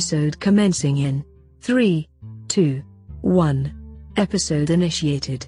Episode commencing in 3, 2, 1. Episode initiated.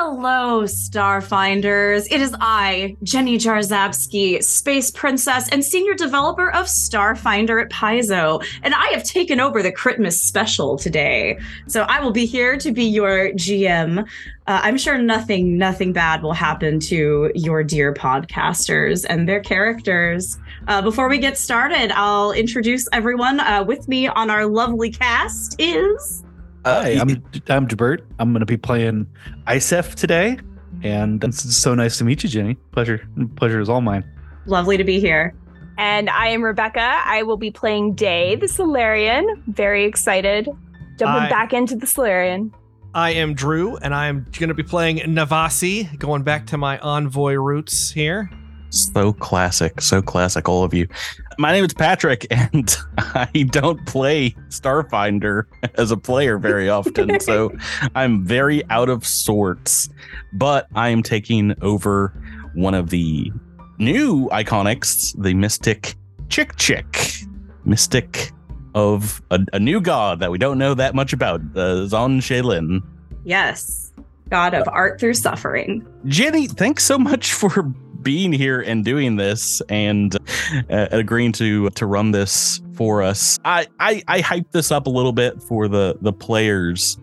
Hello, Starfinders. It is I, Jenny Jarzabski, Space Princess and Senior Developer of Starfinder at Paizo, and I have taken over the Christmas special today. So I will be here to be your GM. Uh, I'm sure nothing, nothing bad will happen to your dear podcasters and their characters. Uh, before we get started, I'll introduce everyone. Uh, with me on our lovely cast is. Uh, Hi, I'm I'm Gibert. I'm going to be playing Iseph today, and it's so nice to meet you, Jenny. Pleasure, pleasure is all mine. Lovely to be here. And I am Rebecca. I will be playing Day, the Solarian. Very excited. Jumping I- back into the Solarian. I am Drew, and I'm going to be playing Navasi, going back to my envoy roots here. So classic, so classic, all of you. My name is Patrick, and I don't play Starfinder as a player very often, so I'm very out of sorts. But I am taking over one of the new iconics, the Mystic Chick Chick, Mystic of a, a new god that we don't know that much about, uh, Zon-Shelyn. Yes, God of art through suffering. Jenny, thanks so much for being here and doing this and uh, agreeing to to run this for us. I, I I hyped this up a little bit for the the players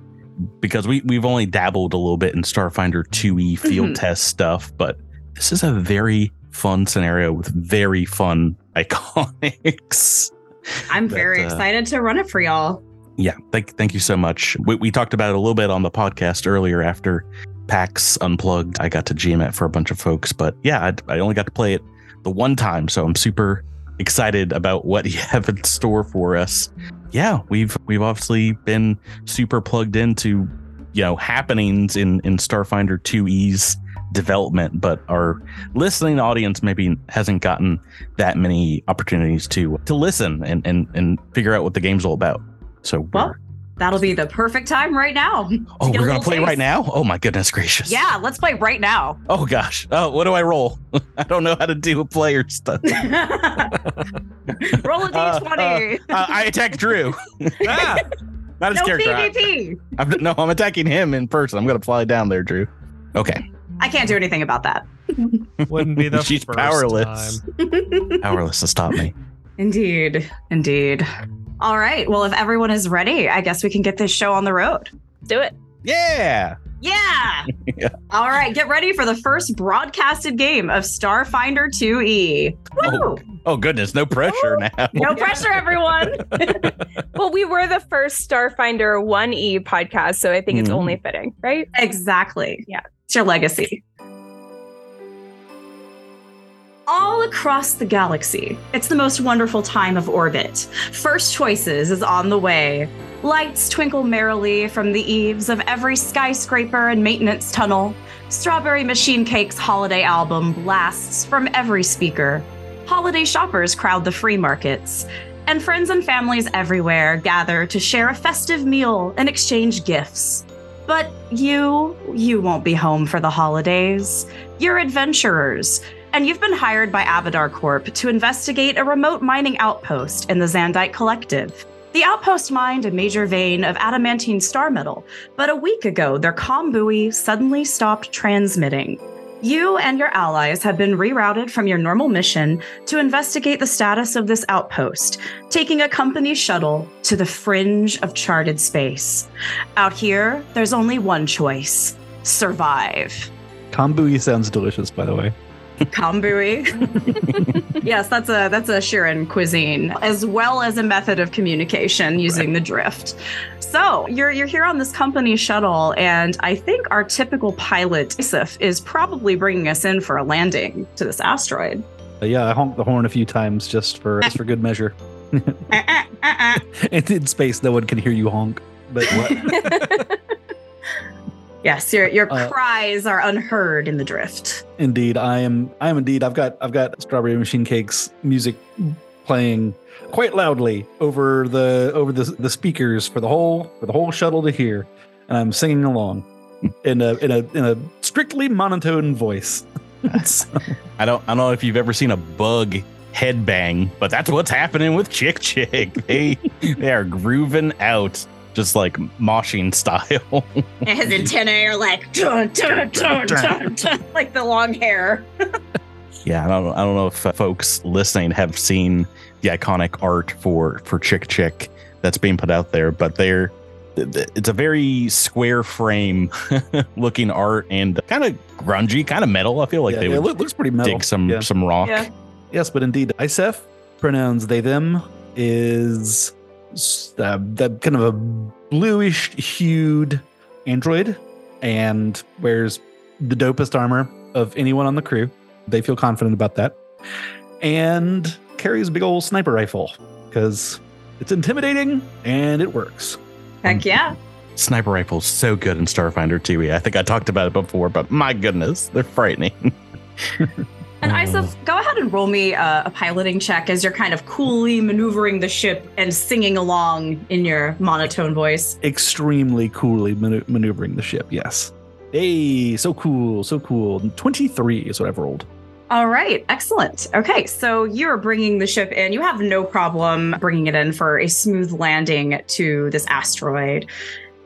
because we we've only dabbled a little bit in Starfinder 2e field Mhm. test stuff, but this is a very fun scenario with very fun iconics. I'm But, very uh, excited to run it for y'all. Yeah, thank thank you so much. We, we talked about it a little bit on the podcast earlier after PAX Unplugged. I got to GM it for a bunch of folks, but yeah, I, I only got to play it the one time, so I'm super excited about what you have in store for us. Yeah, we've we've obviously been super plugged into you know happenings in in Starfinder 2E's development, but our listening audience maybe hasn't gotten that many opportunities to to listen and and and figure out what the game's all about. So Well, that'll be the perfect time right now. oh, we're gonna play taste. right now. Oh my goodness gracious! Yeah, let's play right now. Oh gosh. Oh, what do I roll? I don't know how to do a player stuff. Roll a Uh, d20. uh, I attack Drew, Ah, not his no character. I- PvP. I'm, no, I'm attacking him in person. I'm gonna fly down there, Drew. Okay, I can't do anything about that. wouldn't be the She's first powerless. time. powerless to stop me. Indeed. Indeed. All right. Well, if everyone is ready, I guess we can get this show on the road. Do it. Yeah. Yeah. Yeah. All right. Get ready for the first broadcasted game of Starfinder 2E. Woo! Oh, oh goodness, no pressure now. No pressure, everyone. Well, we were the first Starfinder 1E podcast, so I think it's Mhm. only fitting, right? Exactly. Yeah. It's your legacy. All across the galaxy, it's the most wonderful time of orbit. First Choices is on the way. Lights twinkle merrily from the eaves of every skyscraper and maintenance tunnel. Strawberry Machine Cake's holiday album blasts from every speaker. Holiday shoppers crowd the free markets. And friends and families everywhere gather to share a festive meal and exchange gifts. But you, you won't be home for the holidays. You're adventurers, and you've been hired by Abadar Corp to investigate a remote mining outpost in the Zandite Collective. The outpost mined a major vein of adamantine star metal, but a week ago, their comm buoy suddenly stopped transmitting. You and your allies have been rerouted from your normal mission to investigate the status of this outpost, taking a company shuttle to the fringe of charted space. Out here, there's only one choice survive. Kombucha sounds delicious, by the way. Kambui. yes, that's a that's a Shirren cuisine, as well as a method of communication using the drift. So you're you're here on this company shuttle, and I think our typical pilot Iseph is probably bringing us in for a landing to this asteroid. Uh, yeah, I honked the horn a few times just for just for good measure. Uh, uh. And in space, no one can hear you honk. But what? Yes, your your Uh, cries are unheard in the drift. indeed, I am. I am indeed. I've got. I've got strawberry machine cakes music playing quite loudly over the over the the speakers for the whole for the whole shuttle to hear, and I'm singing along in a in a in a strictly monotone voice. That's, I don't I don't know if you've ever seen a bug headbang, but that's what's happening with Chick Chick. They they are grooving out just like moshing style. And his antennae are like dun, dun, dun, dun, dun, like the long hair. yeah, I don't I don't know if uh, folks listening have seen the iconic art for for Chick Chick that's being put out there, but they're th- th- it's a very square frame looking art and kind of grungy, kind of metal. I feel like yeah, they yeah, would look- looks pretty metal. dig some Yeah. some rock. Yeah. Yes, but indeed, Iseph pronouns they them is s- uh, that kind of a bluish hued android and wears the dopest armor of anyone on the crew. They feel confident about that. And carries a big old sniper rifle because it's intimidating and it works. Heck yeah. Sniper rifles so good in Starfinder 2. I think I talked about it before, but my goodness, they're frightening. And Iseph, mm. go ahead and roll me a, a piloting check as you're kind of coolly maneuvering the ship and singing along in your monotone voice. Extremely coolly manu- maneuvering the ship, yes. Hey, so cool, so cool. 23 is what I've rolled. All right, excellent. Okay, so you're bringing the ship in. You have no problem bringing it in for a smooth landing to this asteroid.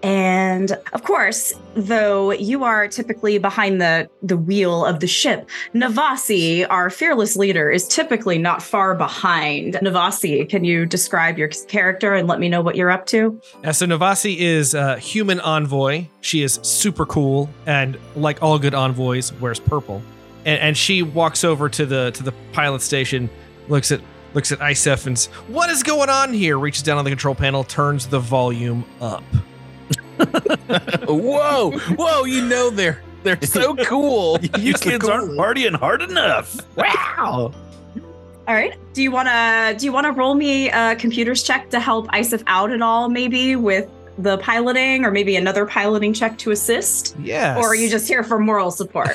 And of course, though you are typically behind the, the wheel of the ship, Navasi, our fearless leader, is typically not far behind. Navasi, can you describe your character and let me know what you're up to? Uh, so Navasi is a human envoy. She is super cool and, like all good envoys, wears purple. And, and she walks over to the to the pilot station, looks at looks at Iseph and "What is going on here?" Reaches down on the control panel, turns the volume up. whoa, whoa, you know they're they're so cool. you It's the kids aren't partying hard enough. Wow. All right. Do you wanna do you wanna roll me a computers check to help Iseph out at all, maybe with the piloting, or maybe another piloting check to assist? Yes. Or are you just here for moral support?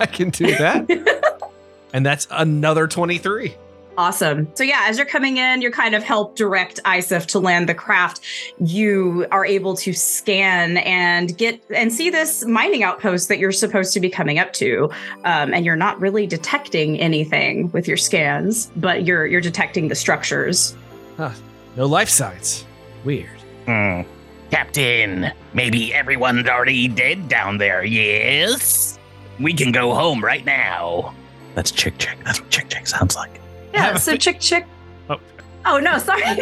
I can do that. and that's another 23. Awesome. So yeah, as you're coming in, you're kind of help direct Iseph to land the craft. You are able to scan and get and see this mining outpost that you're supposed to be coming up to, um, and you're not really detecting anything with your scans, but you're you're detecting the structures. Huh. No life signs. Weird. Hmm. Captain, maybe everyone's already dead down there, yes? We can go home right now. That's Chick Chick. That's what Chick Chick sounds like. I have Yeah. So chick chick. Oh. Oh no, sorry.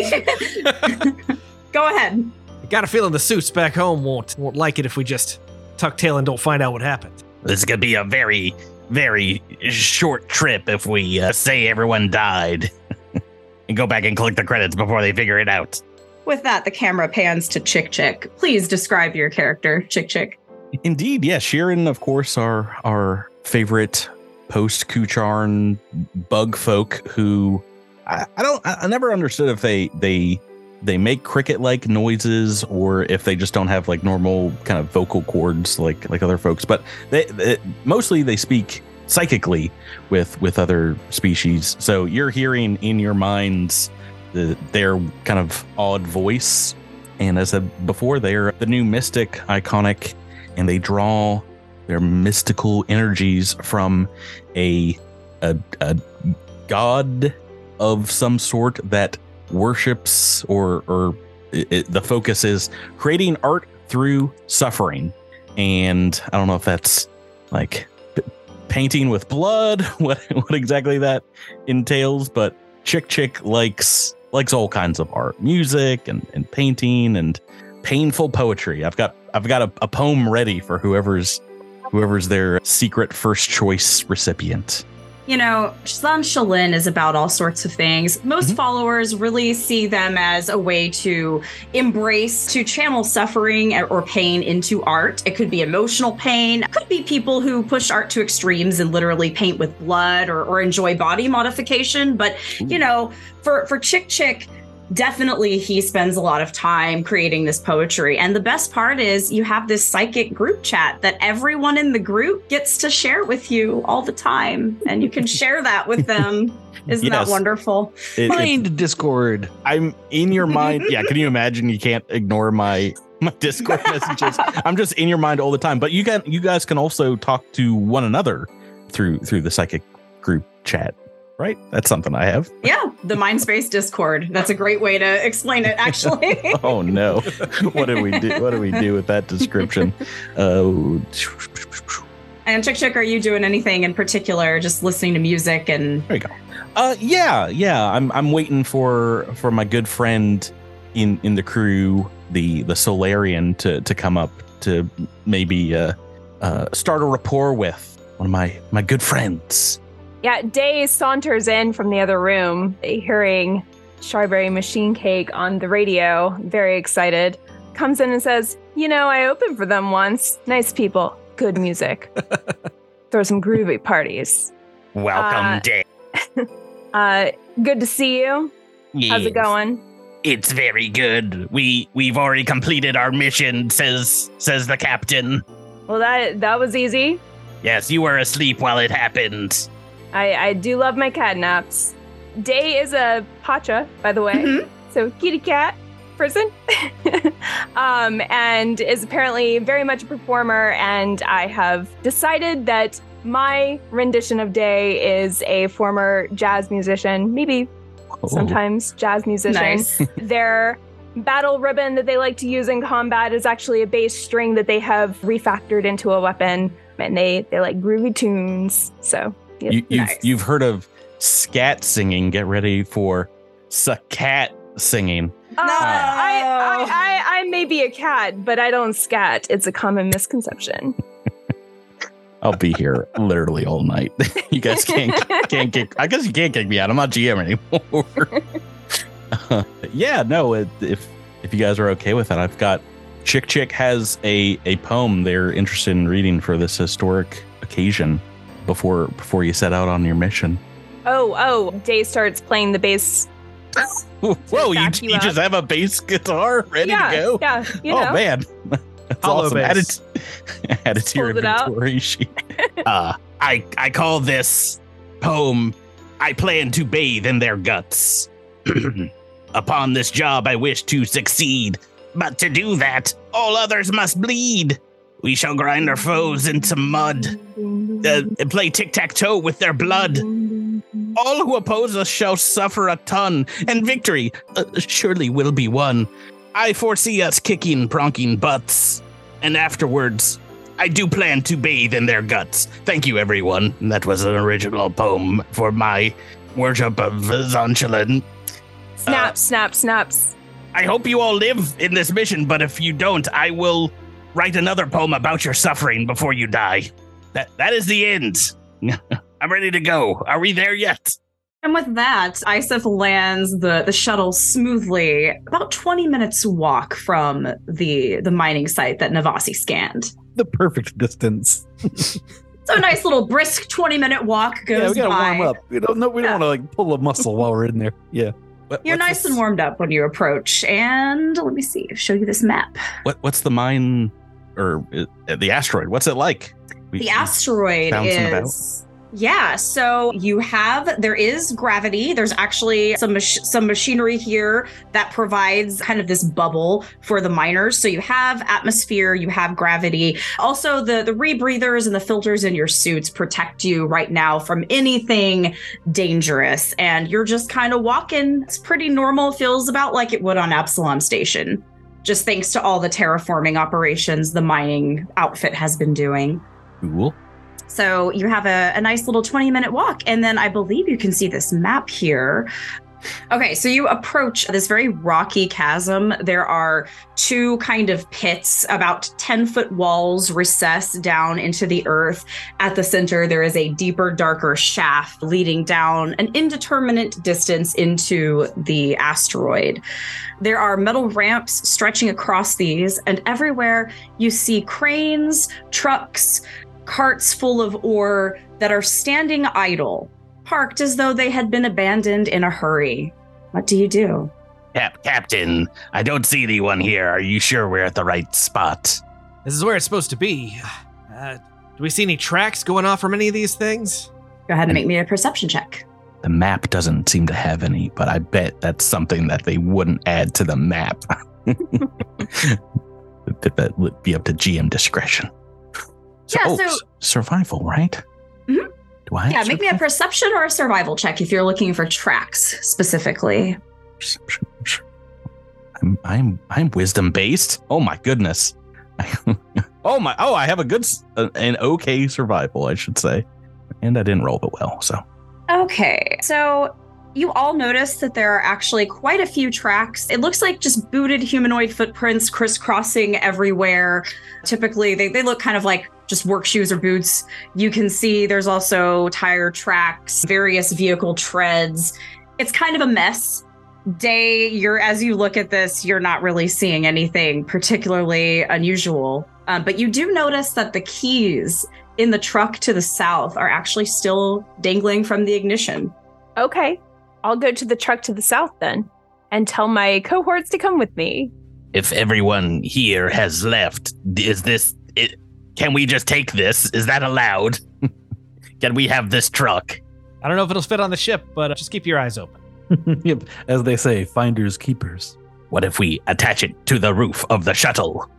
Go ahead. I got a feeling the suits back home won't won't like it if we just tuck tail and don't find out what happened. This is gonna be a very, very short trip if we uh, say everyone died. and go back and click the credits before they figure it out. With that, the camera pans to Chick Chick. Please describe your character, Chick Chick. Indeed, yeah. Shirren, of course, our our favorite post Kucharn bug folk who I, I don't I, never understood if they they they make cricket like noises or if they just don't have like normal kind of vocal cords like like other folks. But they, they mostly they speak psychically with with other species. So you're hearing in your minds the, their kind of odd voice. And as I said before, they're the new mystic iconic and they draw their mystical energies from a a, a god of some sort that worships or or it, the focus is creating art through suffering. And i don't know if that's like p- painting with blood what what exactly that entails but chick chick likes likes all kinds of art music and, and painting and painful poetry. I've got i've got a, a poem ready for whoever's whoever's their secret first choice recipient You know, Zon-Shelyn is about all sorts of things. Most Mhm. followers really see them as a way to embrace, to channel suffering or pain into art. It could be emotional pain. It could be people who push art to extremes and literally paint with blood or, or enjoy body modification. But, you know, for, for Chick Chick, definitely he spends a lot of time creating this poetry. And the best part is you have this psychic group chat that everyone in the group gets to share with you all the time. And you can share that with them. Isn't Yes. that wonderful? It- it- Discord. I'm in your mind. Yeah, can you imagine? You can't ignore my my Discord messages. I'm just in your mind all the time. But you can you guys can also talk to one another through through the psychic group chat. Right? That's something I have. Yeah, the Mindspace Discord. That's a great way to explain it, actually. Oh no. what do we do? What do we do with that description? Uh, and Chick Chick, are you doing anything in particular? Just listening to music and there you Uh, yeah, yeah. I'm I'm waiting for for my good friend in in the crew, the the Solarian, to to come up to maybe uh, uh start a rapport with one of my my good friends. Yeah, Day saunters in from the other room, hearing Strawberry Machine Cake on the radio, very excited. Comes in and says, You know, I opened for them once. Nice people, good music. Throw some groovy parties. Welcome, Uh, Dave. Uh, good to see you. How's it going? It's very good. We we've already completed our mission, says says the captain. Well, that that was easy. Yes, you were asleep while it happened. I, I do love my cat naps. Day is a pahtra, by the way. Mhm. So kitty cat person. um, and is apparently very much a performer. And I have decided that my rendition of Day is a former jazz musician, maybe Oh. sometimes jazz musician. nice. Their battle ribbon that they like to use in combat is actually a bass string that they have refactored into a weapon. And they, they like groovy tunes. So You, you've Nice. you've heard of scat singing. Get ready for scat singing. Uh, I, I, I, I may be a cat, but I don't scat. It's a common misconception. I'll be here literally all night. you guys can't can't kick. I guess you can't kick me out. I'm not GM anymore. Uh, yeah, no. It, if if you guys are okay with that, I've got Chick Chick has a a poem they're interested in reading for this historic occasion before before you set out on your mission. Oh, oh, Day starts playing the bass. Whoa, you, you you just have a bass guitar ready yeah, to go? Yeah, you oh man, that's Hollow awesome. Add bass. it, add it to your Hold it inventory sheet. Uh, I I call this poem I plan to bathe in their guts. Upon this job I wish to succeed, but to do that, all others must bleed. We shall grind our foes into mud, uh, and play tic-tac-toe with their blood. All who oppose us shall suffer a ton, and victory uh, surely will be won. I foresee us kicking, pronking butts, and afterwards, I do plan to bathe in their guts. Thank you, everyone. That was an original poem for my worship of Zon-Shelyn. Snap, snap, snaps. I hope you all live in this mission, but if you don't, I will write another poem about your suffering before you die. That that is the end. I'm ready to go. Are we there yet? And with that, Iseph lands the, the shuttle smoothly about 20 minutes walk from the the mining site that Navasi scanned. The perfect distance. So a nice little brisk 20 minute walk goes yeah, we gotta by. warm up. We don't know. We Yeah. don't want to like pull a muscle while we're in there. Yeah. What- You're nice this- and warmed up when you approach. And let me see, show you this map. What what's the mine or uh, the asteroid? What's it like? We- The asteroid is yeah so you have there is gravity. There's actually some mach- some machinery here that provides kind of this bubble for the miners. So you have atmosphere you have gravity. Also the the rebreathers and the filters in your suits protect you right now from anything dangerous. And you're just kind of walking. It's pretty normal. Feels about like it would on absalom station just thanks to all the terraforming operations the mining outfit has been doing Cool. so you have a, a nice little 20 minute walk. And then I believe you can see this map here. Okay, so you approach this very rocky chasm. There are two kind of pits, about 10 foot walls recessed down into the earth. At the center, there is a deeper, darker shaft leading down an indeterminate distance into the asteroid. There are metal ramps stretching across these, and everywhere you see cranes, trucks, carts full of ore that are standing idle, parked as though they had been abandoned in a hurry. What do you do? Cap- Captain, I don't see anyone here. Are you sure we're at the right spot? This is where it's supposed to be. Uh, do we see any tracks going off from any of these things? Go ahead and make me a perception check. The map doesn't seem to have any, but I bet that's something that they wouldn't add to the map. that, that would be up to GM discretion. So, Yeah, oh, so- s- survival, right? Do I? Yeah, make me a perception or a survival check if you're looking for tracks specifically. I'm I'm I'm wisdom based. Oh my goodness. oh my. Oh, I have a good, uh, an okay survival, I should say, and I didn't roll it well. So Okay, so you all notice that there are actually quite a few tracks. It looks like just booted humanoid footprints crisscrossing everywhere. Typically, they, they look kind of like just work shoes or boots. You can see there's also tire tracks, various vehicle treads. It's kind of a mess. Day, you're as you look at this, you're not really seeing anything particularly unusual. Um, but you do notice that the keys in the truck to the south are actually still dangling from the ignition. Okay. I'll go to the truck to the south then and tell my cohorts to come with me. If everyone here has left, is this it, can we just take this? Is that allowed? can we have this truck? I don't know if it'll fit on the ship, but uh, just keep your eyes open. yep. As they say, finders keepers. What if we attach it to the roof of the shuttle?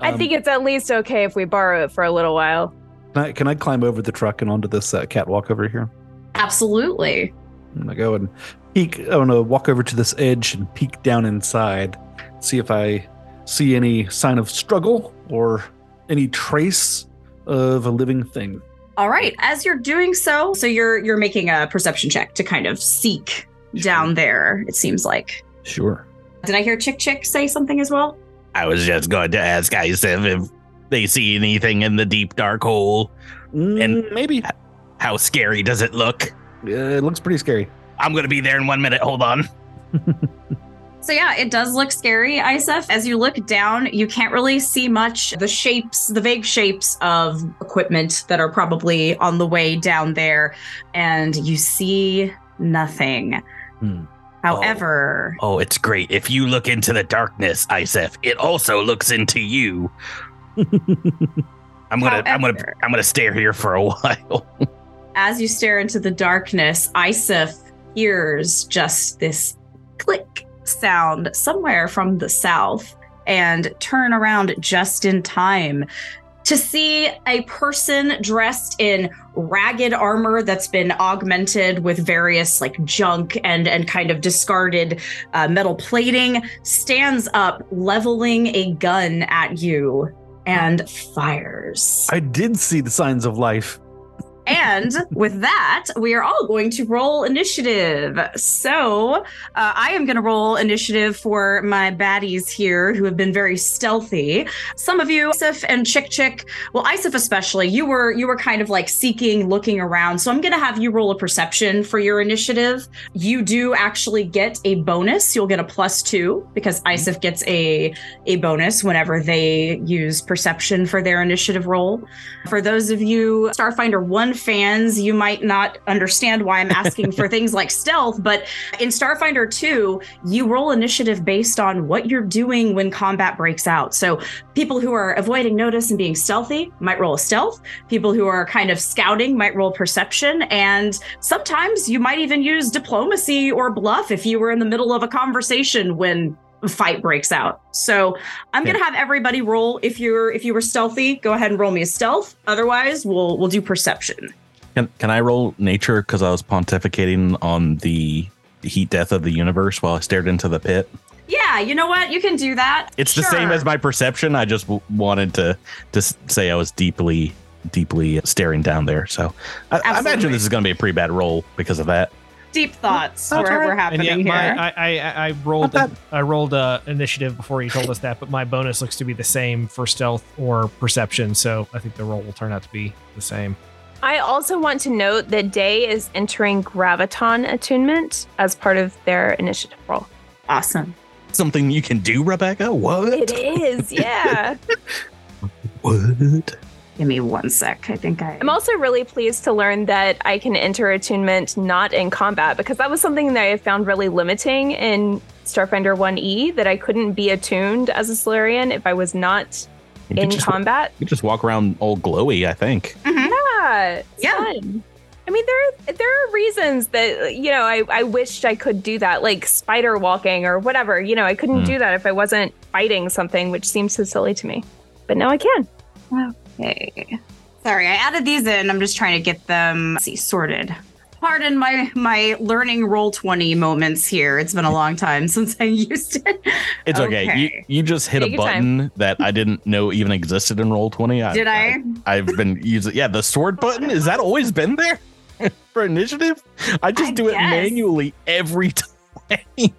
I Um, think it's at least okay if we borrow it for a little while. Can I, can I climb over the truck and onto this uh, catwalk over here? Absolutely. I'm gonna go and peek. I want to walk over to this edge and peek down inside, see if I see any sign of struggle or any trace of a living thing. All right. As you're doing so, so you're you're making a perception check to kind of seek down there. It seems like. Sure. Did I hear Chick Chick say something as well? I was just going to ask Iseph if they see anything in the deep dark hole. Mm, maybe. How scary does it look? Uh, it looks pretty scary. I'm going to be there in one minute. Hold on. So yeah, it does look scary, Iseph. As you look down, you can't really see much. The shapes, the vague shapes of equipment that are probably on the way down there, and you see nothing. Hmm. However, Oh, it's great. If you look into the darkness, Iseph, it also looks into you. I'm gonna, I'm gonna, I'm gonna stare here for a while. as you stare into the darkness, Iseph hears just this click sound somewhere from the south and turn around just in time to see a person dressed in ragged armor that's been augmented with various like junk and and kind of discarded uh, metal plating stands up leveling a gun at you and fires I did see the signs of life. And with that, we are all going to roll initiative. So uh, I am going to roll initiative for my baddies here who have been very stealthy. Some of you, Iseph and Chick Chick, well, Iseph especially, you were you were kind of like seeking, looking around. So I'm going to have you roll a perception for your initiative. You do actually get a bonus. You'll get a plus two because Iseph gets a a bonus whenever they use perception for their initiative roll. For those of you Starfinder 1 fans, you might not understand why I'm asking for things like stealth, but in Starfinder 2, you roll initiative based on what you're doing when combat breaks out. So people who are avoiding notice and being stealthy might roll a stealth. People who are kind of scouting might roll perception. And sometimes you might even use diplomacy or bluff if you were in the middle of a conversation when fight breaks out. So I'm Okay. gonna have everybody roll. If you're if you were stealthy, go ahead and roll me a stealth. Otherwise, we'll we'll do perception. Can can I roll nature because I was pontificating on the heat death of the universe while I stared into the pit? Yeah, you know what? You can do that. It's the same as my perception. I just w- wanted to to say I was deeply deeply staring down there. So I, I imagine this is going to be a pretty bad roll because of that. Deep thoughts That's wherever all right. And happening yeah, here. my, I, I I rolled Not I rolled uh, initiative before you told us that, but my bonus looks to be the same for stealth or perception, so I think the roll will turn out to be the same. I also want to note that Day is entering Graviton attunement as part of their initiative roll. awesome. Something you can do, Rebecca? What? It is, yeah. What? Give me one sec. I think I. I'm also really pleased to learn that I can enter attunement not in combat because that was something that I found really limiting in Starfinder 1E that I couldn't be attuned as a Solarian if I was not You in just, combat. you could just walk around all glowy, I think. Yeah, it's Yeah. fun. I mean, there there are reasons that you know I, I wished I could do that, like spider walking or whatever. You know, I couldn't Hmm. do that if I wasn't fighting something, which seems so silly to me. But now I can. Okay. Sorry, I added these in. I'm just trying to get them see sorted. Pardon my my learning roll 20 moments here. It's been a long time since I used it. It's okay. You, Okay. you just hit Take a your time. button that I didn't know even existed in Roll Twenty. I, Did I? I have been using. Yeah, the sword button. Is that always been there for initiative? I just I do it manually every time.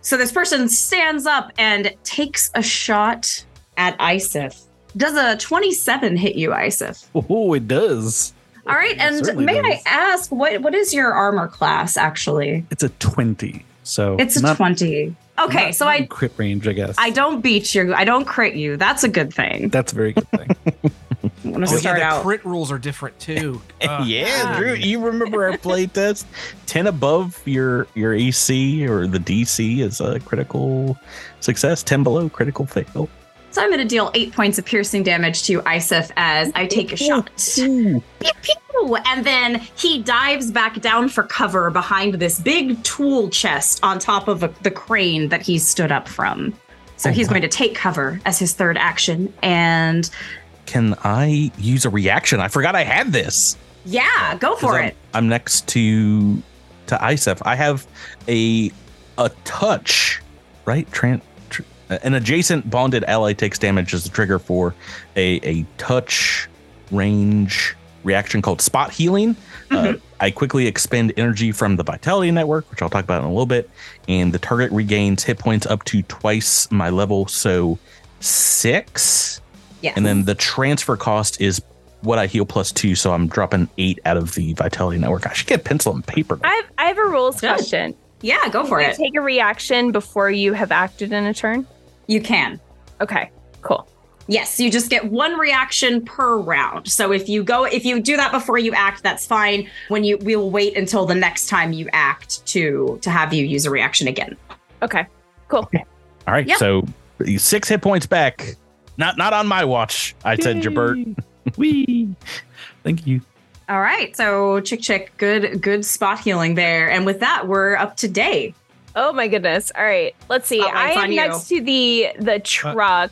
So this person stands up and takes a shot at Iseph. Does a 27 hit you, Iseph? Oh, it does. All right, It and certainly may I ask what what is your armor class actually? It's a 20. So It's a 20. Okay, not- so not I crit range, I guess. I don't beat you. I don't crit you. That's a good thing. That's a very good thing. I'm gonna Oh, yeah, the out. crit rules are different too. Uh, yeah, yeah. Drew. You remember our playtest? Ten above your your AC or the DC is a critical success. Ten below critical fail. So I'm going to deal eight points of piercing damage to Iseph as I take a shot. Pew, pew. And then he dives back down for cover behind this big tool chest on top of a, the crane that he stood up from. So he's going to take cover as his third action. And Can I use a reaction? I forgot I had this. yeah, go for I'm, it. I'm next to to Iseph. I have a a touch, right? Tran- tr- an adjacent bonded ally takes damage as the trigger for a a touch range reaction called spot healing. Uh, I quickly expend energy from the vitality network, which I'll talk about in a little bit, and the target regains hit points up to twice my level, so six. Yes. And then the transfer cost is what I heal plus two, so I'm dropping eight out of the vitality network. I should get pencil and paper. I have, I have a rules question. yeah, go for Can you it. Take a reaction before you have acted in a turn. You can. Okay, cool. Yes, you just get one reaction per round. So if you go if you do that before you act, that's fine. When you we will wait until the next time you act to to have you use a reaction again. Okay, cool. All right, Yep. so six hit points back. Not not on my watch. I said Gibert. Wee. Thank you. All right. So chick chick, good good spot healing there. And with that, we're up to day. Oh my goodness. All right. Let's see. I am on you. next to the the truck.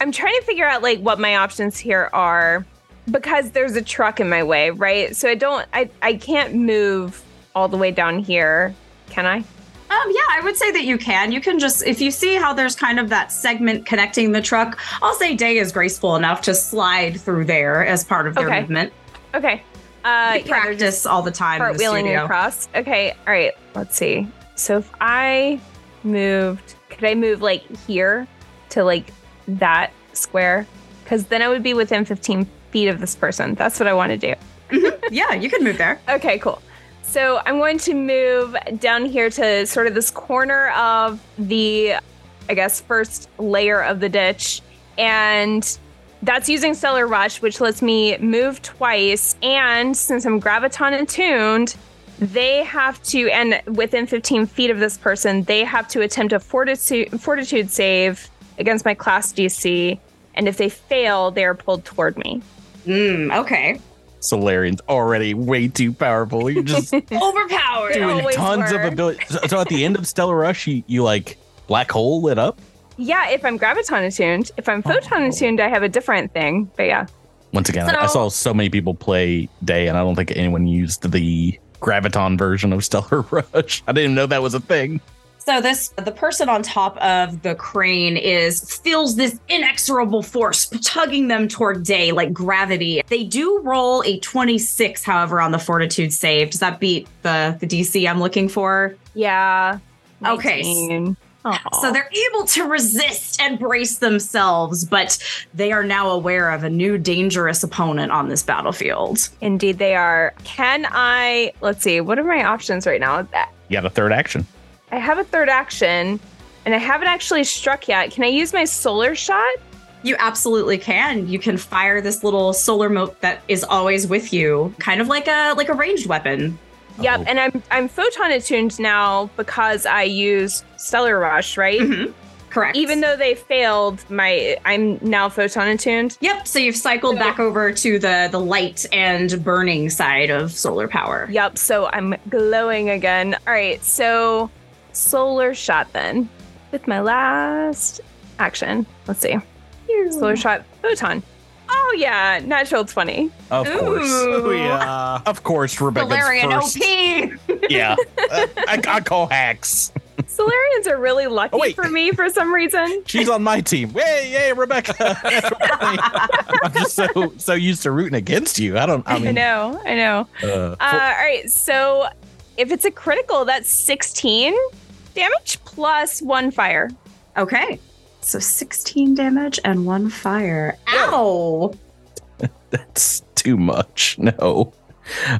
I'm trying to figure out like what my options here are because there's a truck in my way, right? So I don't I I can't move all the way down here. Can I? Um, yeah, I would say that you can. You can just, if you see how there's kind of that segment connecting the truck, I'll say Day is graceful enough to slide through there as part of their Okay. movement. Okay. Uh We yeah, practice all the time in the cartwheeling studio. across. Okay. All right. Let's see. So if I moved, could I move like here to like that square? Because then I would be within 15 feet of this person. That's what I want to do. Mm-hmm. yeah, you can move there. Okay, cool. So I'm going to move down here to sort of this corner of the, I guess, first layer of the ditch. And that's using Stellar Rush, which lets me move twice. And since I'm Graviton attuned, they have to, and within 15 feet of this person, they have to attempt a fortitude, fortitude save against my class DC. And if they fail, they are pulled toward me. Mm, okay. Solarian's already way too powerful. You're just Overpowered. They doing tons were. of ability. So, so at the end of Stellar Rush, you, you like black hole lit up. Yeah, if I'm graviton attuned. If I'm photon attuned, I have a different thing. But yeah. Once again, I, I saw so many people play Day, and I don't think anyone used the graviton version of Stellar Rush. I didn't even know that was a thing. So this the person on top of the crane is feels this inexorable force tugging them toward day like gravity. They do roll a 26 however on the fortitude save. Does that beat the the DC I'm looking for? Yeah. Okay. 19. Aw. So they're able to resist and brace themselves, but they are now aware of a new dangerous opponent on this battlefield. Indeed, they are. Can I? Let's see. What are my options right now? You got a third action. I have a third action, and I haven't actually struck yet. Can I use my solar shot? You absolutely can. You can fire this little solar mote that is always with you, kind of like a like a ranged weapon. Yep. Oh. And I'm I'm photon attuned now because I use stellar rush, right? Mhm. Correct. Even though they failed, my I'm now photon attuned. Yep. So you've cycled So- back over to the the light and burning side of solar power. Yep. So I'm glowing again. All right. So solar shot then with my last action. Let's see. Solar shot photon. Oh yeah, natural twenty. Of course. Oh yeah. Of course, Rebecca's Valerian first. OP. Yeah. Uh, I, I call hacks. Solarians are really lucky Oh, for me for some reason. She's on my team. Yay, yay, Rebecca. I'm just so so used to rooting against you. I don't I I, know, I know. uh, Uh, all right, so if it's a critical, that's sixteen damage plus one fire. Okay. So 16 damage and one fire. Ow. that's too much. No.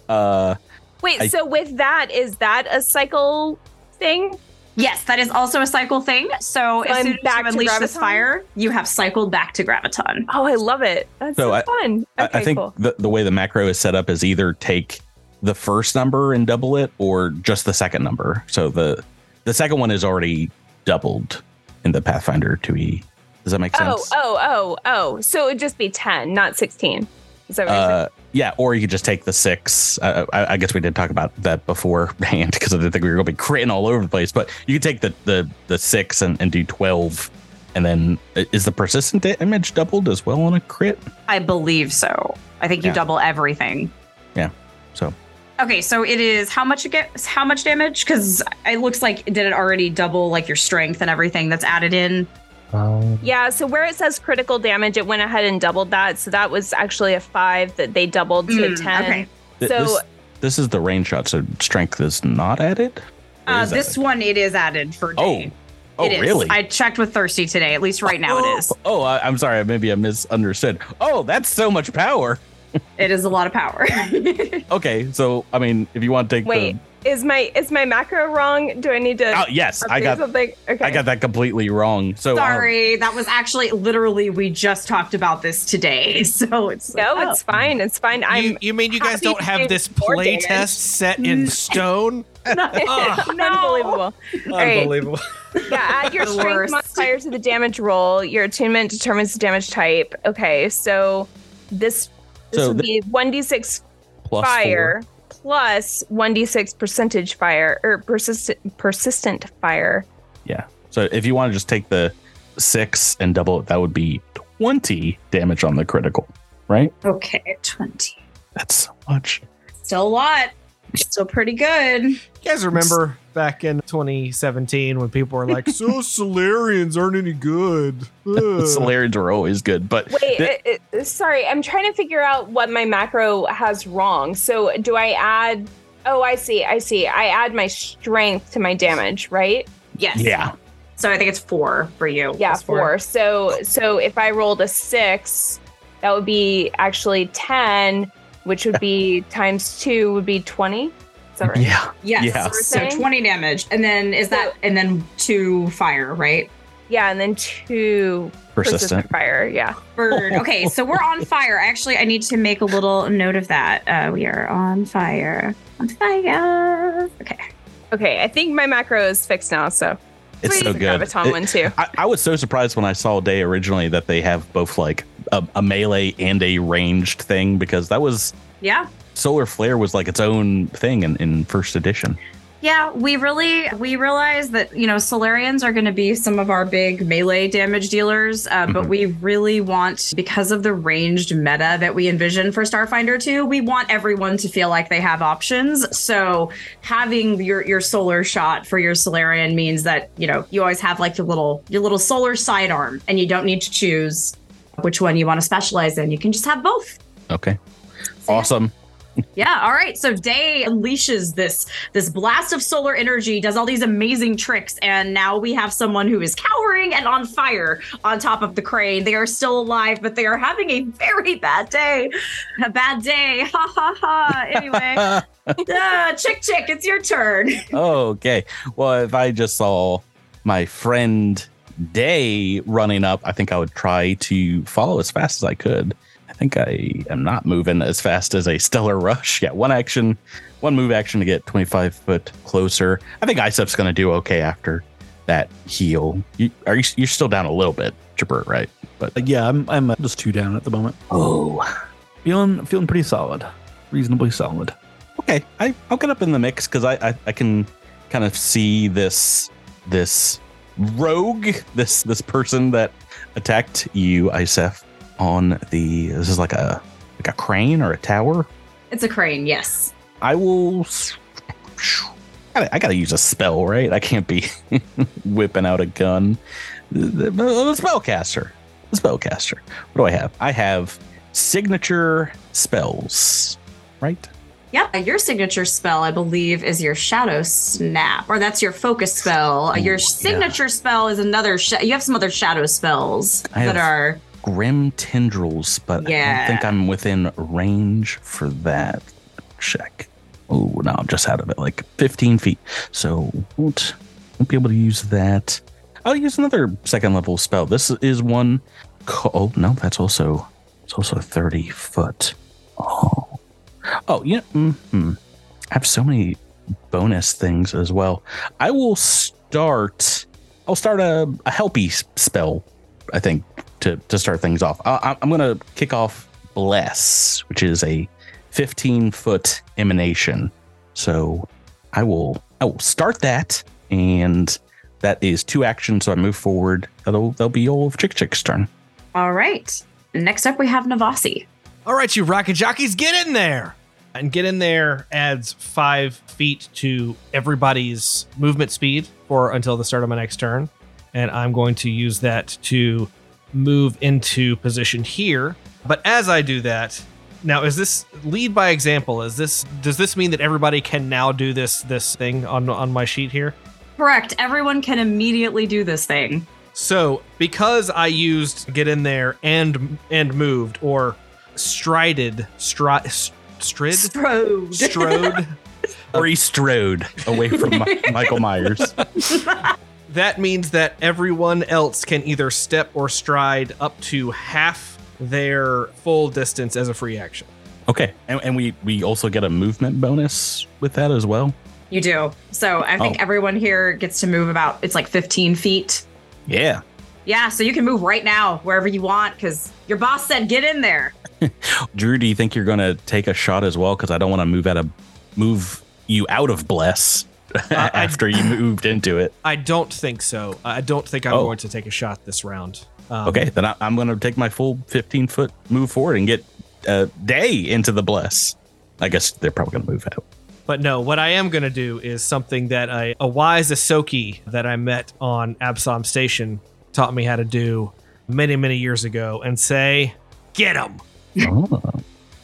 Uh Wait, I- so with that, is that a cycle thing? Yes, that is also a cycle thing. So, as I'm soon as you to unleash this fire, you have cycled back to Graviton. Oh, I love it. That's So so, I- fun. I- Okay, I think cool. the, the way the macro is set up is either take the first number and double it or just the second number. So the the second one is already doubled in the Pathfinder 2e. Does that make Oh, sense? oh, oh, oh. Oh. So it would just be 10, not 16. Is that what you're saying? Uh, yeah, or you could just take the six. Uh, I, I guess we did talk about that beforehand because I didn't think we were going to be critting all over the place. But you could take the the the six and, and do twelve, and then uh, is the persistent damage doubled as well on a crit? I believe so. I think you Yeah. double everything. Yeah, so. Okay, so it is how much it gets how much damage? Because it looks like did it already double like your strength and everything that's added in? Yeah, so where it says critical damage, it went ahead and doubled that. So that was actually a five that they doubled to a Mm, 10. okay. Th- So- this, this is the range shot, so strength is not added. Uh, is this it? one it is added for Oh, day. oh, It is. really? I checked with Thirsty today. At least right now it is. Oh, I, I'm sorry. Maybe I misunderstood. Oh, that's so much power. It is a lot of power. Okay, so I mean, if you want to take Wait, is my is my macro wrong? Do I need to oh yes, I update got something? Okay. I got that completely wrong. So um, Sorry, that was actually literally we just talked about this today. So it's No, like, it's fine. It's fine. I'm you, you mean you guys don't have this more play damage. test set in stone? Ah, unbelievable. right. Unbelievable. Yeah, add your strength worst. modifier to the damage roll. Your attunement determines the damage type. Okay, so this this So would th- be one d six plus fire plus one d six percentage fire or persistent persistent fire. Yeah. So if you want to just take the six and double it, that would be 20 damage on the critical, right? Okay, 20. That's so much. Still a lot. Still pretty good. You guys remember back in 2017 when people were like, "So Solarians aren't any good." Solarians are always good, but Wait, th- it, it- sorry, I'm trying to figure out what my macro has wrong. So do I add? Oh, I see. I see. I add my strength to my damage, right? Yes. yeah. So I think it's four for you. Yeah, Plus four. So so if I rolled a six, that would be actually ten, which would be times two would be twenty. Is that right? Yeah. Yes. Yeah. So Saying? 20 damage. And then is that, and then two fire, right? Yeah, and then two Persistent. fire. Yeah. Bird. Okay, so we're on fire. Actually, I need to make a little note of that. Uh, we are on fire. On fire. Okay. Okay, I think my macro is fixed now. So It's so good. Graviton It- one too. I, I was so surprised when I saw Day originally that they have both like a, a melee and a ranged thing because that was Yeah. Solar Flare was like its own thing in, in first edition. Yeah, we really we realize that you know Solarians are going to be some of our big melee damage dealers, uh, but Mhm. we really want because of the ranged meta that we envision for Starfinder 2, we want everyone to feel like they have options. So having your your solar shot for your Solarian means that you know you always have like your little your little solar sidearm, and you don't need to choose which one you want to specialize in. You can just have both. Okay. So. Awesome. Yeah, all right. So Day unleashes this this blast of solar energy, does all these amazing tricks, and now we have someone who is cowering and on fire on top of the crane. They are still alive, but they are having a very bad day. A bad day. Ha ha ha. Anyway, uh, chick chick, it's your turn. okay. Well, if I just saw my friend Day running up, I think I would try to follow as fast as I could. I think I am not moving as fast as a stellar rush. Yeah, one action, one move action to get 25 foot closer. I think Iseph's going to do okay after that heal. You, are you, you're still down a little bit, Gibert, right? But Like, yeah, I'm I'm uh, just two down at the moment. oh, Feeling feeling pretty solid, reasonably solid. okay. I, I'll get up in the mix because I, I I can kind of see this this rogue this this person that attacked you, Iseph, on the. This is like a like a crane or a tower. It's a crane, yes. I will. I gotta, use a spell, right? I can't be whipping out a gun. The, spellcaster. The spellcaster. What do I have? I have signature spells, right? Yep. Your signature spell, I believe, is your Shadow Snap, or that's your focus spell. Ooh, your yeah. signature spell is another. Sh- you have some other shadow spells I that have- are. Grim tendrils, but I don't think I'm within range for that. Check. Oh no, I'm just out of it, like 15 feet. So won't won't be able to use that. I'll use another second level spell. This is one. co- Oh no, that's also it's also 30 foot. Oh, oh yeah. hmm I have so many bonus things as well. I will start. I'll start a, a helpy spell. I think to to start things off. I, I'm going to kick off bless, which is a 15 foot emanation. So I will I will start that, and that is two actions. So I move forward. That'll that'll be all of Chick Chick's turn. All right. Next up, we have Navasi. All right, you rocket jockeys, get in there. And get in there adds five feet to everybody's movement speed for until the start of my next turn. And I'm going to use that to move into position here. But as I do that, now is this lead by example? Is this does this mean that everybody can now do this this thing on on my sheet here? Correct. Everyone can immediately do this thing. So because I used get in there and and moved or strided stri- strid Strode. strode Or he strode away from Michael Myers. that means that everyone else can either step or stride up to half their full distance as a free action. Okay, and, and we we also get a movement bonus with that as well. You do. So I think Oh. everyone here gets to move about, it's like 15 feet. Yeah. Yeah, so you can move right now wherever you want because your boss said get in there. Drew, do you think you're going to take a shot as well? Because I don't want to move out of move you out of bless After you moved into it. I don't think so. I don't think I'm Oh. going to take a shot this round. Um, Okay, then I, I'm going to take my full 15 foot move forward and get uh, Day into the bless. I guess they're probably going to move out. But no, what I am going to do is something that I, a wise Ysoki that I met on Absalom Station taught me how to do many, many years ago and say, get him. Oh.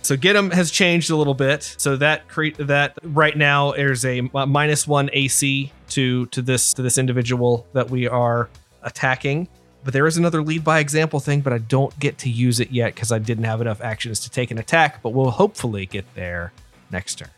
So get him has changed a little bit. So that cre- that right now there's a minus one AC to to this to this individual that we are attacking. But there is another lead by example thing, but I don't get to use it yet because I didn't have enough actions to take an attack. But we'll hopefully get there next turn.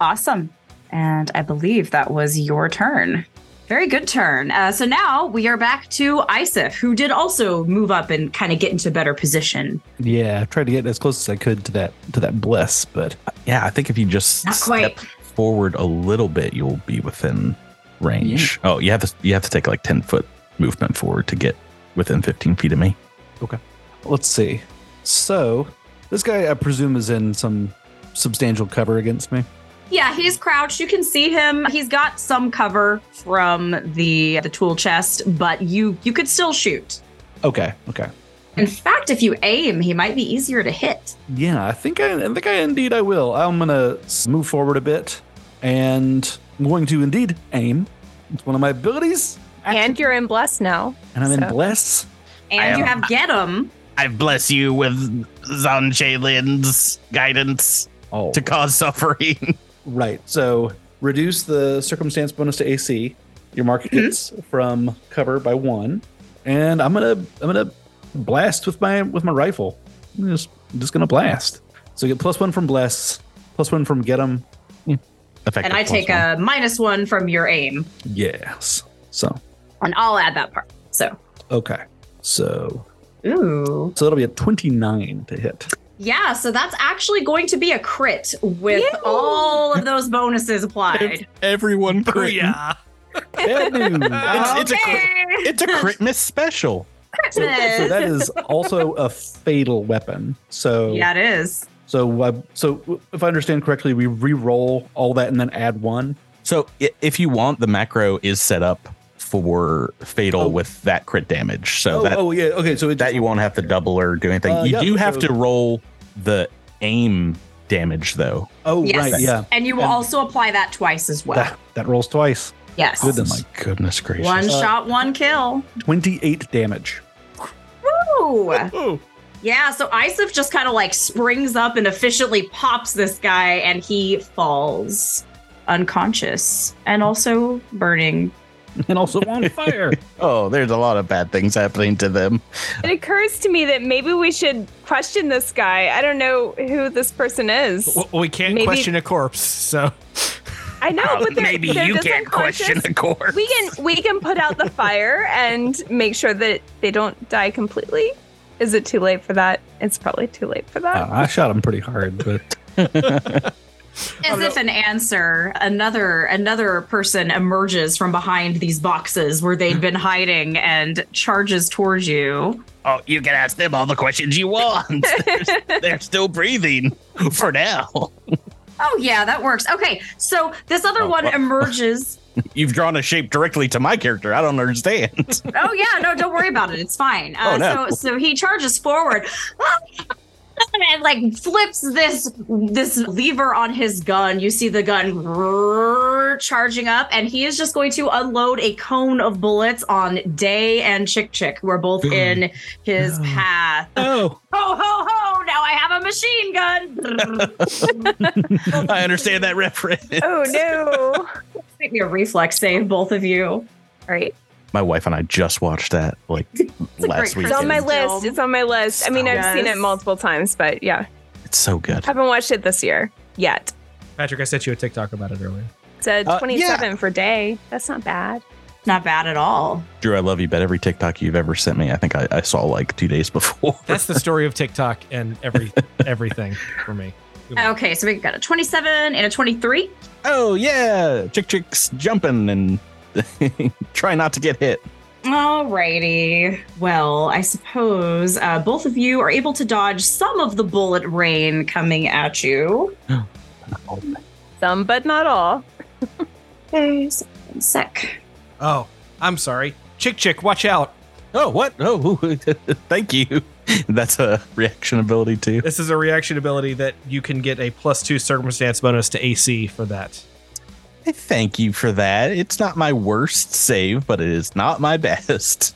Awesome. And I believe that was your turn. Very good turn. Uh, so now we are back to Iseph, who did also move up and kind of get into better position. Yeah, I tried to get as close as I could to that to that bliss, but Yeah, I think if you just Not quite. step forward a little bit, you'll be within range. Oh, you have to you have to take like 10 foot movement forward to get within 15 feet of me. Okay. Let's see. So this guy, I presume, is in some substantial cover against me. Yeah, he's crouched. You can see him. He's got some cover from the the tool chest, but you you could still shoot. Okay, okay. In fact, if you aim, he might be easier to hit. Yeah, I think I, I think I indeed I will. I'm gonna move forward a bit, and I'm going to indeed aim. It's one of my abilities, And you're in bless now. and I'm in so- bless. And I you have get him. I bless you with Zon-Shelyn's guidance Oh, to cause suffering. right. So reduce the circumstance bonus to AC. Your mark mm-hmm. hits from cover by one, and I'm gonna I'm gonna blast with my with my rifle. I'm just I'm just gonna blast. So you get plus one from bless, plus one from get 'em. Effective And I take one. a minus one from your aim. Yes. So And I'll add that part. So, okay. So ooh. so that'll be a 29 to hit. Yeah, so that's actually going to be a crit with Yay. all of those bonuses applied. everyone crit. Booyah. Bad news. It's- it's a crit- It's a Christmas special. so, so that is also a fatal weapon. So Yeah, it is. So uh, so if I understand correctly, we re-roll all that and then add one. So if you want, the macro is set up for fatal Oh. with that crit damage. So oh, that oh, yeah. Okay, so it that you won't have to double or do anything. Uh, you yeah, do have so- to roll the aim damage though. Oh, Yes. right. Yeah. And you will And- also apply that twice as well. That, that rolls twice. yes. Goodness. My goodness gracious. One Uh, shot, one kill. 28 damage. Ooh. Oh, Yeah, so Iseph just kind of like springs up and efficiently pops this guy, and he falls unconscious and also burning. And also on fire. Oh, there's a lot of bad things happening to them. It occurs to me that maybe we should question this guy. I don't know who this person is. well, we can't Maybe- question a corpse. So I know, but they're, maybe they're you can't question unconscious. the corpse. We can we can put out the fire and make sure that they don't die completely. Is it too late for that? It's probably too late for that. Uh, I shot him pretty hard, but As if an answer, another another person emerges from behind these boxes where they'd been hiding and charges towards you. Oh, you can ask them all the questions you want. they're, they're still breathing for now. Oh yeah, that works. Okay, so this other Oh, one well. emerges. You've drawn a shape directly to my character. I don't understand. Oh yeah, no, don't worry about it. It's fine. Uh, Oh, no. So so he charges forward. And like flips this this lever on his gun. You see the gun charging up, and he is just going to unload a cone of bullets on Day and Chick Chick, who are both in his No. path. oh, Ho ho ho! Now I have a machine gun. I understand that reference. oh no! Make me a reflex save, both of you. All right, My wife and I just watched that like last week. it's on my list. It's on my list. I mean, I've seen it multiple times, but yeah, It's so good. I haven't watched it this year yet. Patrick, I sent you a TikTok about it earlier. It's a Uh, 27 for day. That's not bad. Not bad at all. Drew, I love you, but every TikTok you've ever sent me, I think I, I saw like two days before. That's the story of TikTok and every everything for me. Okay, so we got a 27 and a 23. oh yeah, chick chicks jumping and try not to get hit. Alrighty. Well, I suppose uh, both of you are able to dodge some of the bullet rain coming at you. Some, but not all. Okay, so one sec. Oh, I'm sorry. Chick Chick, watch out. Oh what? Oh, thank you. That's a reaction ability too. This is a reaction ability that you can get a plus two circumstance bonus to AC for that. I Thank you for that. It's not my worst save, but it is not my best.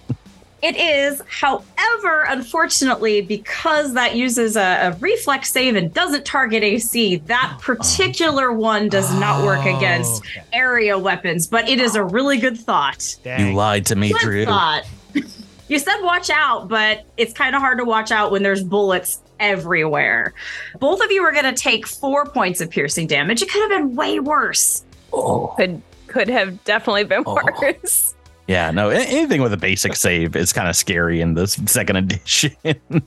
It is, however, unfortunately, because that uses a, a reflex save and doesn't target AC, that oh. particular one does not work oh, against Okay. area weapons, but it is a really good thought. Dang. You lied to me, Good Drew. thought. you said watch out, but it's kind of hard to watch out when there's bullets everywhere. Both of you are going to take four points of piercing damage. It could have been way worse. Oh. Could could have definitely been Oh. worse. Yeah, no, anything with a basic save is kind of scary in this second edition.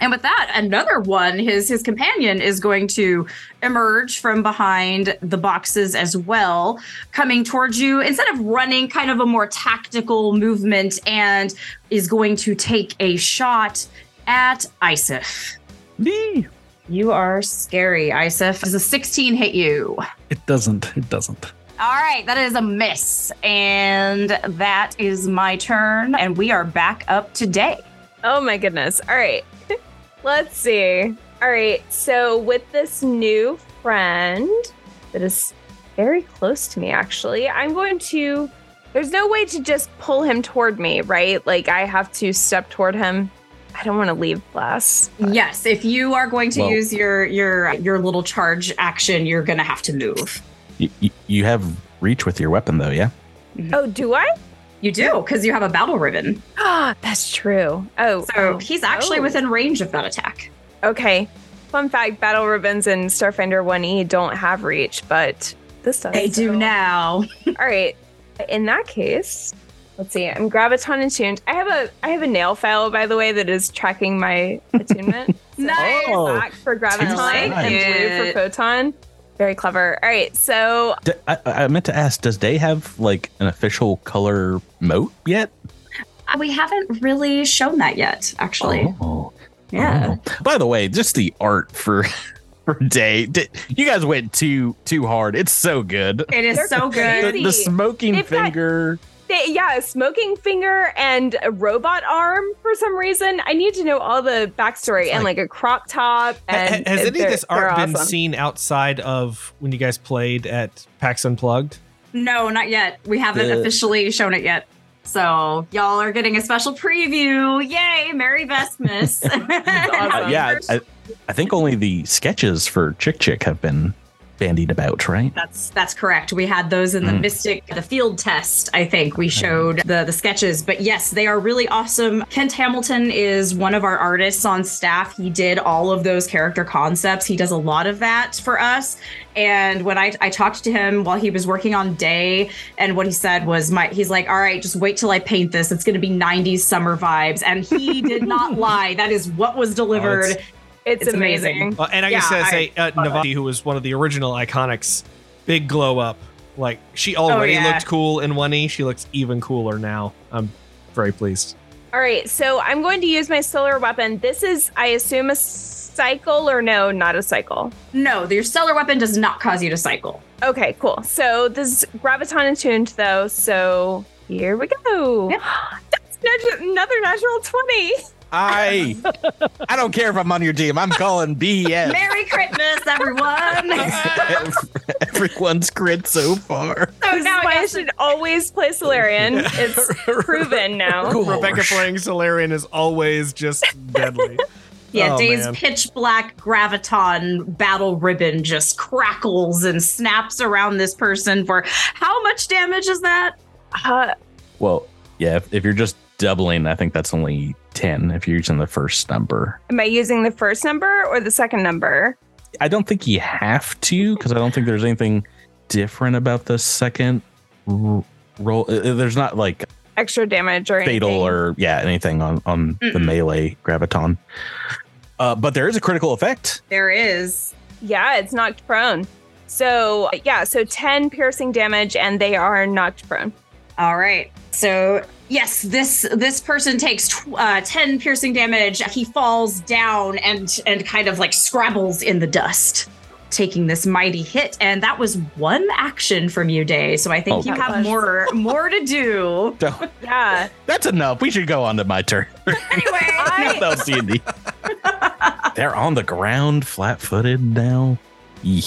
And with that, another one, his his companion is going to emerge from behind the boxes as well, coming towards you instead of running, kind of a more tactical movement, and is going to take a shot at Iseph. Me. You are scary, Iseph. Does a 16 hit you? it doesn't. It doesn't. All right, that is a miss. And that is my turn. And we are back up today. Oh my goodness. All right. Let's see. All right. So with this new friend that is very close to me, actually, I'm going to. There's no way to just pull him toward me, right? Like I have to step toward him. I don't want to leave Bless. Yes, if you are going to Well- use your your your little charge action, you're going to have to move. You, you- you have reach with your weapon, though, yeah? Oh, do I? You do because you have a battle ribbon. Ah, that's true. Oh, So oh, he's actually oh. within range of that attack. Okay. Fun fact: Battle ribbons and Starfinder One E don't have reach, but this does. They do now. All right. In that case, let's see. I'm graviton attuned. I have a I have a nail file, by the way, that is tracking my attunement. So Nice. Oh, Black for graviton like and blue for photon. Very clever. All right. So D- I, I meant to ask, does Day have like an official color moat yet? Uh, We haven't really shown that yet, actually. Oh. Yeah. Oh. By the way, just the art for for Day. You guys went too too hard. It's so good. It is They're so good. crazy. the smoking They've got- finger. They, yeah, smoking finger and a robot arm for some reason. I need to know all the backstory and like a crop top. Ha- And has any of this art been awesome. seen outside of when you guys played at PAX Unplugged? No, not yet. We haven't The- officially shown it yet. So y'all are getting a special preview. Yay, Merry Vestmas. Uh, yeah, I, I think only the sketches for Chick Chick have been bandied about, right? That's that's correct. We had those in the Mm. Mystic, the field test. I think we showed the the sketches, but yes, they are really awesome. Kent Hamilton is one of our artists on staff. He did all of those character concepts. He does a lot of that for us. And when I I talked to him while he was working on Day, and what he said was, "My he's like, all right, just wait till I paint this. It's going to be '90s summer vibes." And he did not lie. That is what was delivered. it's- It's, It's amazing. amazing. Uh, and I guess to I say, uh, love it. Navasi, who was one of the original Iconics, big glow up. Like she already Oh, yeah. looked cool in one E. She looks even cooler now. I'm very pleased. All right, so I'm going to use my solar weapon. This is, I assume, a cycle or no, not a cycle. no, your stellar weapon does not cause you to cycle. Okay, cool. So this is graviton attuned though. So here we go. Yep. That's another natural 20. I I don't care if I'm on your team. I'm calling BS. Merry Christmas, everyone. Everyone's crit so far. So This now why I I should always play Solarian. It's proven now. Cool. Rebecca Gosh. playing Solarian is always just deadly. Yeah, Oh, Dave's man. pitch black graviton battle ribbon just crackles and snaps around this person for how much damage is that? Uh, Well, yeah, if, if you're just doubling, I think that's only 10 if you're using the first number. am I using the first number or the second number? I don't think you have to because I don't think there's anything different about the second r- roll. Uh, There's not like Extra damage or fatal anything? or yeah anything on on the melee graviton. Uh, but there is a critical effect. There is. Yeah, it's knocked prone. So yeah, so 10 piercing damage and they are knocked prone. All right. So yes, this this person takes tw- uh, ten piercing damage. He falls down and and kind of like scrabbles in the dust, taking this mighty hit. And that was one action from you, Day. So I think Oh, you have more more to do. So Yeah. that's enough. We should go on to my turn. Anyway, I-. They're on the ground, flat-footed now. Yee.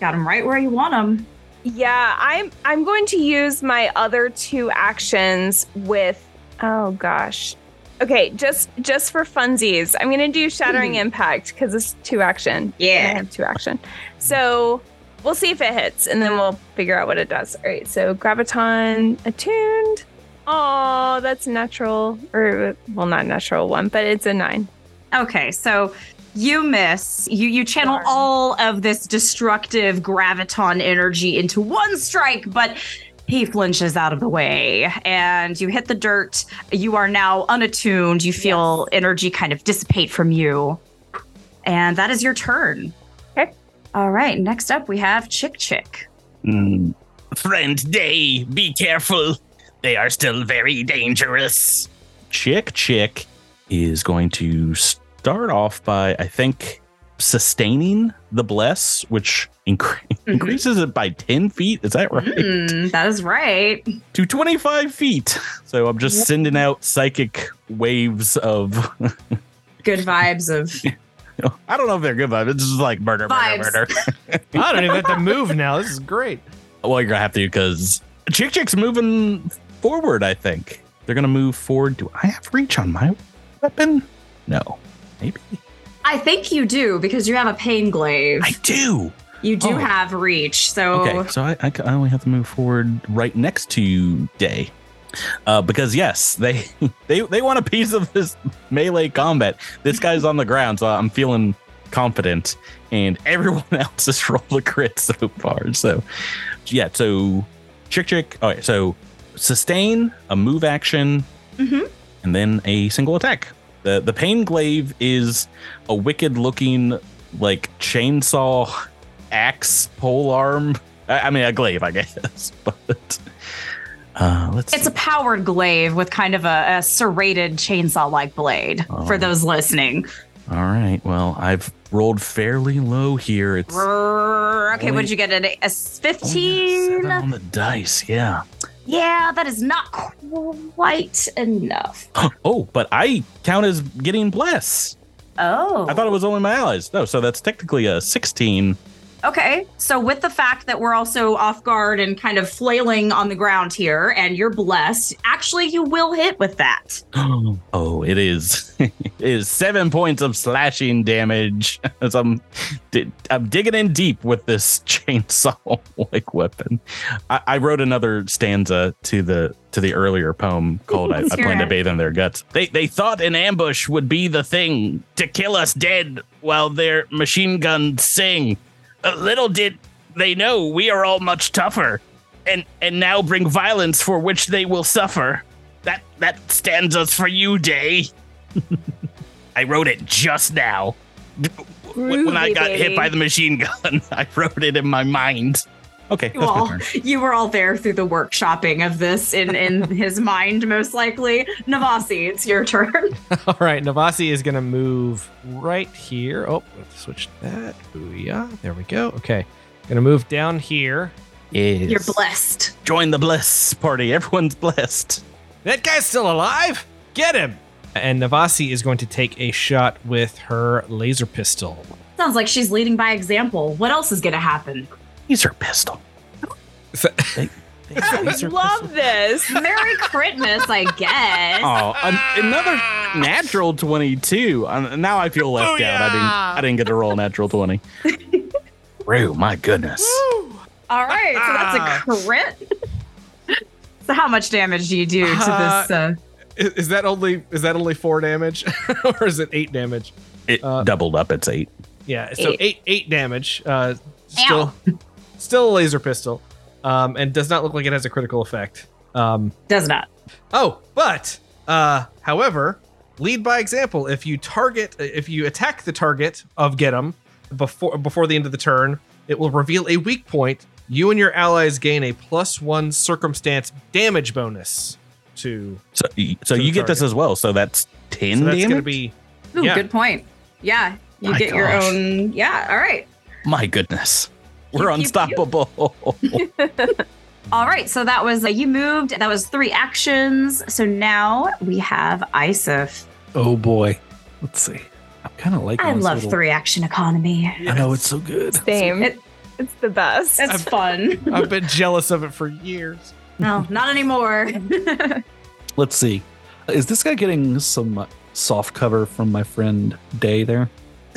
got him right where you want him. Yeah, I'm I'm going to use my other two actions with oh gosh. Okay, just just for funsies. I'm gonna do shattering hmm. impact because it's two action. Yeah, I have two action. So we'll see if it hits and then we'll figure out what it does. All right, so graviton attuned. Oh, that's natural. Or well not natural one, but it's a nine. Okay, so you miss. You you channel Darn. all of this destructive graviton energy into one strike, but he flinches out of the way and you hit the dirt. You are now unattuned. You feel energy kind of dissipate from you. And that is your turn. Okay. All right, next up we have Chick Chick. Mm. Friend Day, be careful. They are still very dangerous. Chick Chick is going to start off by, I think, sustaining the bless, which incre- increases it by 10 feet. Is that right? Mm, that is right. To 25 feet. So I'm just sending out psychic waves of, Good vibes of I don't know if they're good vibes. It's just like murder, murder, Vibes. murder. I don't even have to move now. This is great. well, you're going to have to because Chick Chick's moving forward, I think. They're going to move forward. Do I have reach on my weapon? No. Maybe. I think you do because you have a pain glaive. I do. You do Oh. have reach. So Okay, so I, I, I only have to move forward right next to Day. Uh, because yes, they they they want a piece of this melee combat. This guy's on the ground, so I'm feeling confident, and everyone else has rolled a crit so far. So yeah, so chick chick. All right, so sustain a move action, Mhm. and then a single attack. The The pain glaive is a wicked looking like chainsaw axe pole arm. I, I mean a glaive, I guess, but. Uh, let's It's a powered glaive with kind of a, a serrated chainsaw like blade Oh. for those listening. All right. Well, I've rolled fairly low here. It's. Okay, Only- what'd you get? A, a a 15? seven on the dice. Yeah. Yeah, that is not quite enough. Oh, but I count as getting bless. Oh. I thought it was only my allies. No, so that's technically a 16. Okay, so with the fact that we're also off guard and kind of flailing on the ground here, and you're blessed, actually, you will hit with that. oh, it is. it is seven points of slashing damage as I'm, I'm digging in deep with this chainsaw like weapon. I, I wrote another stanza to the to the earlier poem called "I, I Plan to. Bathe in Their Guts." They they thought an ambush would be the thing to kill us dead while their machine guns sing. Little did they know we are all much tougher, and and now bring violence for which they will suffer. That that stands us for you, Day. I wrote it just now. When when I Groovy, got hit by the machine gun, I wrote it in my mind. Okay, that's my turn. you were all there through the workshopping of this in, in his mind, most likely. Navasi, it's your turn. All right, Navasi is going to move right here. Oh, let's switch that. Booyah. There we go. Okay. Going to move down here. Yes. You're blessed. Join the bliss party. Everyone's blessed. That guy's still alive. Get him. And Navasi is going to take a shot with her laser pistol. Sounds like she's leading by example. What else is going to happen? Laser pistol. They- they have I laser love pistol. this. Merry Christmas, I guess. Oh, an- another natural twenty-two. Uh, now I feel left out. I didn't. I didn't get to roll a natural twenty. Rue, my goodness. All right, so that's a crit. so how much damage do you do to this? Uh, Is, is that only is that only four damage, or is it eight damage? It Uh, doubled up. It's eight. Yeah, so Eight. eight eight damage. Uh, still still a laser pistol, um, and does not look like it has a critical effect. Um, does not. oh, but uh, however, lead by example. If you target, if you attack the target of get 'em before before the end of the turn, it will reveal a weak point. You and your allies gain a plus one circumstance damage bonus to. So, so To you get this as well. So that's ten So that's damage. going to be Ooh, Yeah. good point. Yeah, you My get your own. Yeah, all right. My goodness, we're Pew, pew, pew. unstoppable. All right, so that was uh, you moved. That was three actions. So now we have Iseph. Oh boy. Let's see. I'm kind of like. I love little- three action economy. I know it's so good. Same. It- it's the best. It's fun. I've been jealous of it for years. no, not anymore. Let's see. Is this guy getting some soft cover from my friend Day there?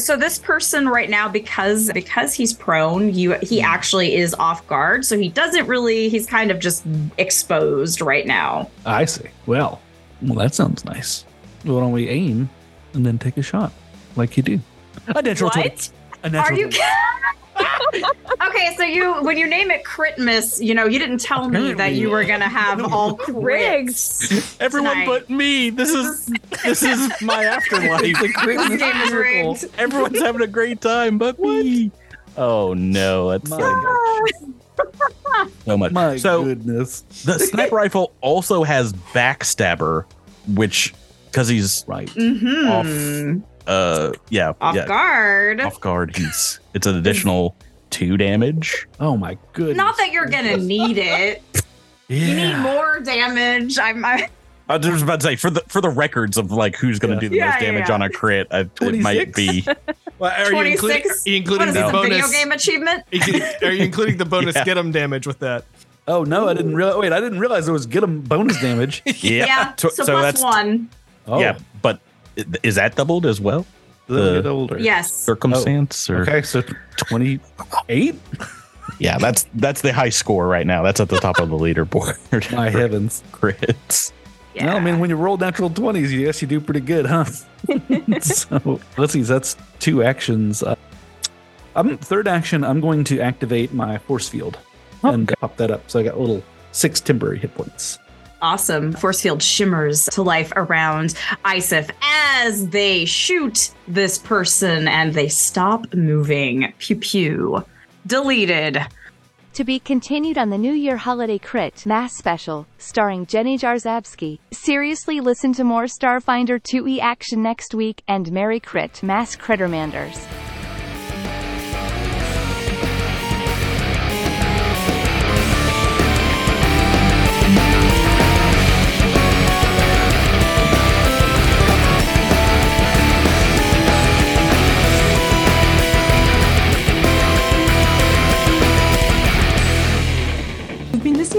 So this person right now, because because he's prone, you he hmm. actually is off guard. So he doesn't really. He's kind of just exposed right now. I see. Well, well, that sounds nice. Why don't we aim and then take a shot like you do? A natural 20. What? A Are natural you? 20. okay, so you when you name it Critmas, you know you didn't tell me that you were gonna have all crits. Everyone Tonight. but me. This is this is my afterlife. It's a great game is rigged. Everyone's having a great time, but me. Oh no, that's My, so much. my so goodness. the sniper rifle also has backstabber, which because he's Right. Mm-hmm. Uh yeah Off yeah guard. off guard. He's it's an additional two damage. Oh my goodness. Not that you're gonna need it. You need more damage. I'm. I, I was about to say for the for the records of like who's going to Yeah. do the Yeah, most yeah, damage yeah. on a crit, I, it might be. Well, are you including, are you including what is the this? A bonus? video game achievement? Are you including the bonus Yeah. get 'em damage with that? Oh no, I didn't realize. Wait, I didn't realize there was get him bonus damage. Yeah. Yeah. So, So, so plus that's one. Oh, yeah, but i- is that doubled as well? Then the- get older. Yes. Circumstance or Okay, so twenty-eight. yeah, that's that's the high score right now. That's at the top of the leaderboard. My heavens. crits. Yeah. Well, I mean, when you roll natural twenties, you guess you do pretty good, huh? so let's see. That's two actions. Uh, I'm third action. I'm going to activate my force field and pop that up. So I got a little six temporary hit points. Awesome. Force field shimmers to life around Iseph as they shoot this person and they stop moving. Pew pew. Deleted. To be continued on the New Year Holiday Critmas Special, starring Jenny Jarzabski. Seriously, listen to more Starfinder 2e action next week and Merry Critmas Crittermanders.